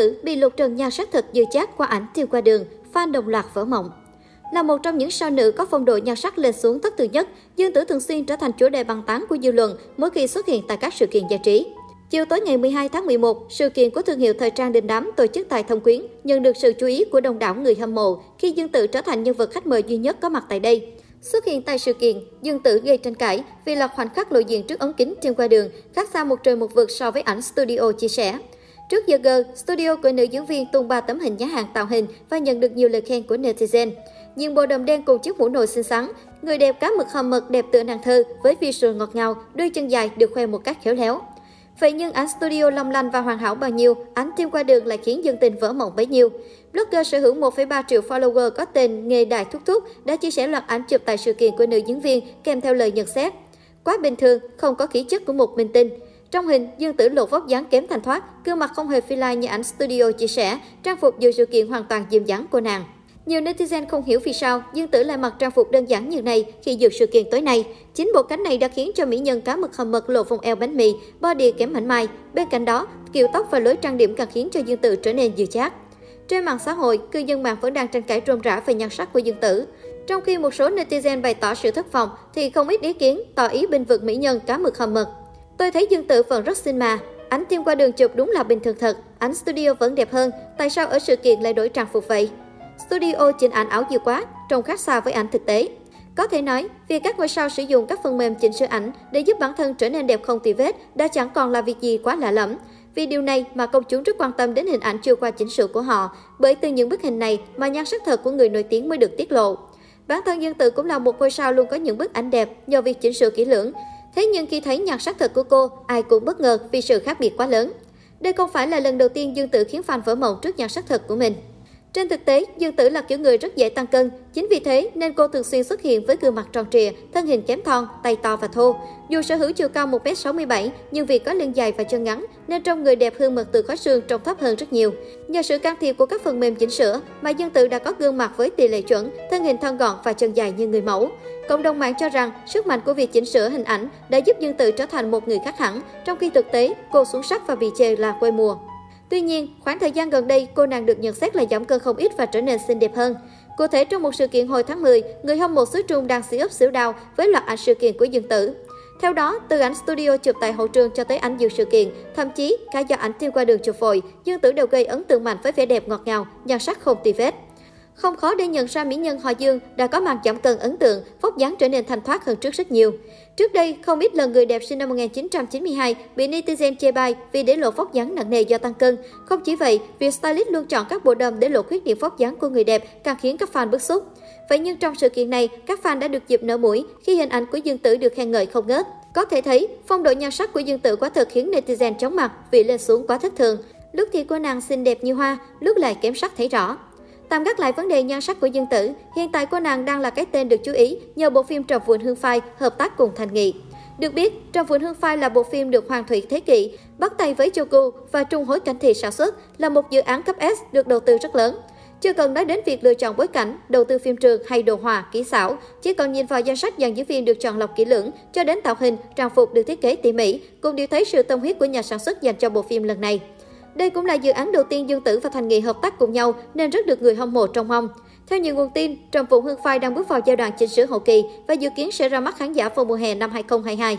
Nữ bị lột trần nhan sắc thật dư chát qua ảnh tiêu qua đường, fan đồng loạt vỡ mộng. Là một trong những sao nữ có phong độ nhan sắc lên xuống thất thường nhất, Dương Tử thường xuyên trở thành chủ đề bàn tán của dư luận mỗi khi xuất hiện tại các sự kiện giải trí. Chiều tối ngày 12 tháng 11, sự kiện của thương hiệu thời trang đình đám tổ chức tại Thông Quyến nhận được sự chú ý của đông đảo người hâm mộ khi Dương Tử trở thành nhân vật khách mời duy nhất có mặt tại đây. Xuất hiện tại sự kiện, Dương Tử gây tranh cãi vì là khoảnh khắc lộ diện trước ống kính trên qua đường, khác xa một trời một vực so với ảnh studio chia sẻ. Trước giờ G, studio của nữ diễn viên tung ba tấm hình nhá hàng tạo hình và nhận được nhiều lời khen của netizen. Nhìn bộ đầm đen cùng chiếc mũ nồi xinh xắn, người đẹp cá mực hầm mật đẹp tựa nàng thơ với visual ngọt ngào, đôi chân dài được khoe một cách khéo léo. Vậy nhưng ảnh studio long lanh và hoàn hảo bao nhiêu, ảnh tim qua đường lại khiến dân tình vỡ mộng bấy nhiêu. Blogger sở hữu 1,3 triệu follower có tên Nghề Đại Thúc Thúc đã chia sẻ loạt ảnh chụp tại sự kiện của nữ diễn viên kèm theo lời nhận xét. Quá bình thường, không có khí chất của một minh tinh. Trong hình, Dương Tử lộ vóc dáng kém thanh thoát, gương mặt không hề phi lai như ảnh studio chia sẻ, trang phục dự sự kiện hoàn toàn dìm dáng của nàng. Nhiều netizen không hiểu vì sao Dương Tử lại mặc trang phục đơn giản như này khi dự sự kiện tối nay. Chính bộ cánh này đã khiến cho mỹ nhân cá mực hầm mật lộ vòng eo bánh mì, body kém mảnh mai. Bên cạnh đó, kiểu tóc và lối trang điểm càng khiến cho Dương Tử trở nên dịu chát. Trên mạng xã hội, cư dân mạng vẫn đang tranh cãi rôm rã về nhan sắc của Dương Tử. Trong khi một số netizen bày tỏ sự thất vọng, thì không ít ý kiến tỏ ý bình vực mỹ nhân cá mực hầm mật. Tôi thấy Dương Tử vẫn rất xinh mà. Ánh tiêm qua đường chụp đúng là bình thường thật, ánh studio vẫn đẹp hơn, tại sao ở sự kiện lại đổi trang phục vậy? Studio chỉnh ảnh ảo nhiều quá, trông khác xa với ảnh thực tế. Có thể nói, việc các ngôi sao sử dụng các phần mềm chỉnh sửa ảnh để giúp bản thân trở nên đẹp không tì vết đã chẳng còn là việc gì quá lạ lẫm. Vì điều này mà công chúng rất quan tâm đến hình ảnh chưa qua chỉnh sửa của họ, bởi từ những bức hình này mà nhan sắc thật của người nổi tiếng mới được tiết lộ. Bản thân Dương Tử cũng là một ngôi sao luôn có những bức ảnh đẹp nhờ việc chỉnh sửa kỹ lưỡng. Thế nhưng khi thấy nhan sắc thật của cô, ai cũng bất ngờ vì sự khác biệt quá lớn. Đây không phải là lần đầu tiên Dương Tử khiến fan vỡ mộng trước nhan sắc thật của mình. Trên thực tế, Dương Tử là kiểu người rất dễ tăng cân, chính vì thế nên cô thường xuyên xuất hiện với gương mặt tròn trịa, thân hình kém thon, tay to và thô. Dù sở hữu chiều cao 1m67, nhưng vì có lưng dài và chân ngắn nên trông người đẹp hơn mật từ khói xương trông thấp hơn rất nhiều. Nhờ sự can thiệp của các phần mềm chỉnh sửa mà Dương Tử đã có gương mặt với tỷ lệ chuẩn, thân hình thon gọn và chân dài như người mẫu. Cộng đồng mạng cho rằng sức mạnh của việc chỉnh sửa hình ảnh đã giúp Dương Tử trở thành một người khác hẳn, trong khi thực tế cô xuống sắc và bị chê là quê mùa. Tuy nhiên, khoảng thời gian gần đây, cô nàng được nhận xét là giảm cân không ít và trở nên xinh đẹp hơn. Cụ thể trong một sự kiện hồi tháng 10, người hâm mộ xứ Trung đang xỉ ấp xỉu đào với loạt ảnh sự kiện của Dương Tử. Theo đó, từ ảnh studio chụp tại hậu trường cho tới ảnh dự sự kiện, thậm chí cả do ảnh tiêu qua đường chụp vội, Dương Tử đều gây ấn tượng mạnh với vẻ đẹp ngọt ngào, nhan sắc không tì vết. Không khó để nhận ra mỹ nhân họ Dương đã có màn giảm cân ấn tượng, vóc dáng trở nên thanh thoát hơn trước rất nhiều. Trước đây, không ít lần người đẹp sinh năm 1992 bị netizen chê bai vì để lộ vóc dáng nặng nề do tăng cân. Không chỉ vậy, việc stylist luôn chọn các bộ đầm để lộ khuyết điểm vóc dáng của người đẹp càng khiến các fan bức xúc. Vậy nhưng trong sự kiện này, các fan đã được dịp nở mũi khi hình ảnh của Dương Tử được khen ngợi không ngớt. Có thể thấy, phong độ nhan sắc của Dương Tử quả thật khiến netizen chóng mặt vì lên xuống quá thất thường. Lúc thì cô nàng xinh đẹp như hoa, lúc lại kém sắc thấy rõ. Tạm gác lại vấn đề nhan sắc của Dương Tử, hiện tại cô nàng đang là cái tên được chú ý nhờ bộ phim Trầm Vườn Hương Phai hợp tác cùng Thành Nghị. Được biết, Trầm Vườn Hương Phai là bộ phim được Hoàng Thủy Thế Kỷ bắt tay với Choku và Trung Hối Cảnh Thị sản xuất, là một dự án cấp S được đầu tư rất lớn. Chưa cần nói đến việc lựa chọn bối cảnh, đầu tư phim trường hay đồ họa, kỹ xảo, chỉ cần nhìn vào danh sách dàn diễn viên được chọn lọc kỹ lưỡng cho đến tạo hình, trang phục được thiết kế tỉ mỉ, cũng điều thấy sự tâm huyết của nhà sản xuất dành cho bộ phim lần này. Đây cũng là dự án đầu tiên Dương Tử và Thành Nghị hợp tác cùng nhau nên rất được người hâm mộ trông mong. Theo nhiều nguồn tin, Trầm Phụng Hương Phai đang bước vào giai đoạn chỉnh sửa hậu kỳ và dự kiến sẽ ra mắt khán giả vào mùa hè năm 2022.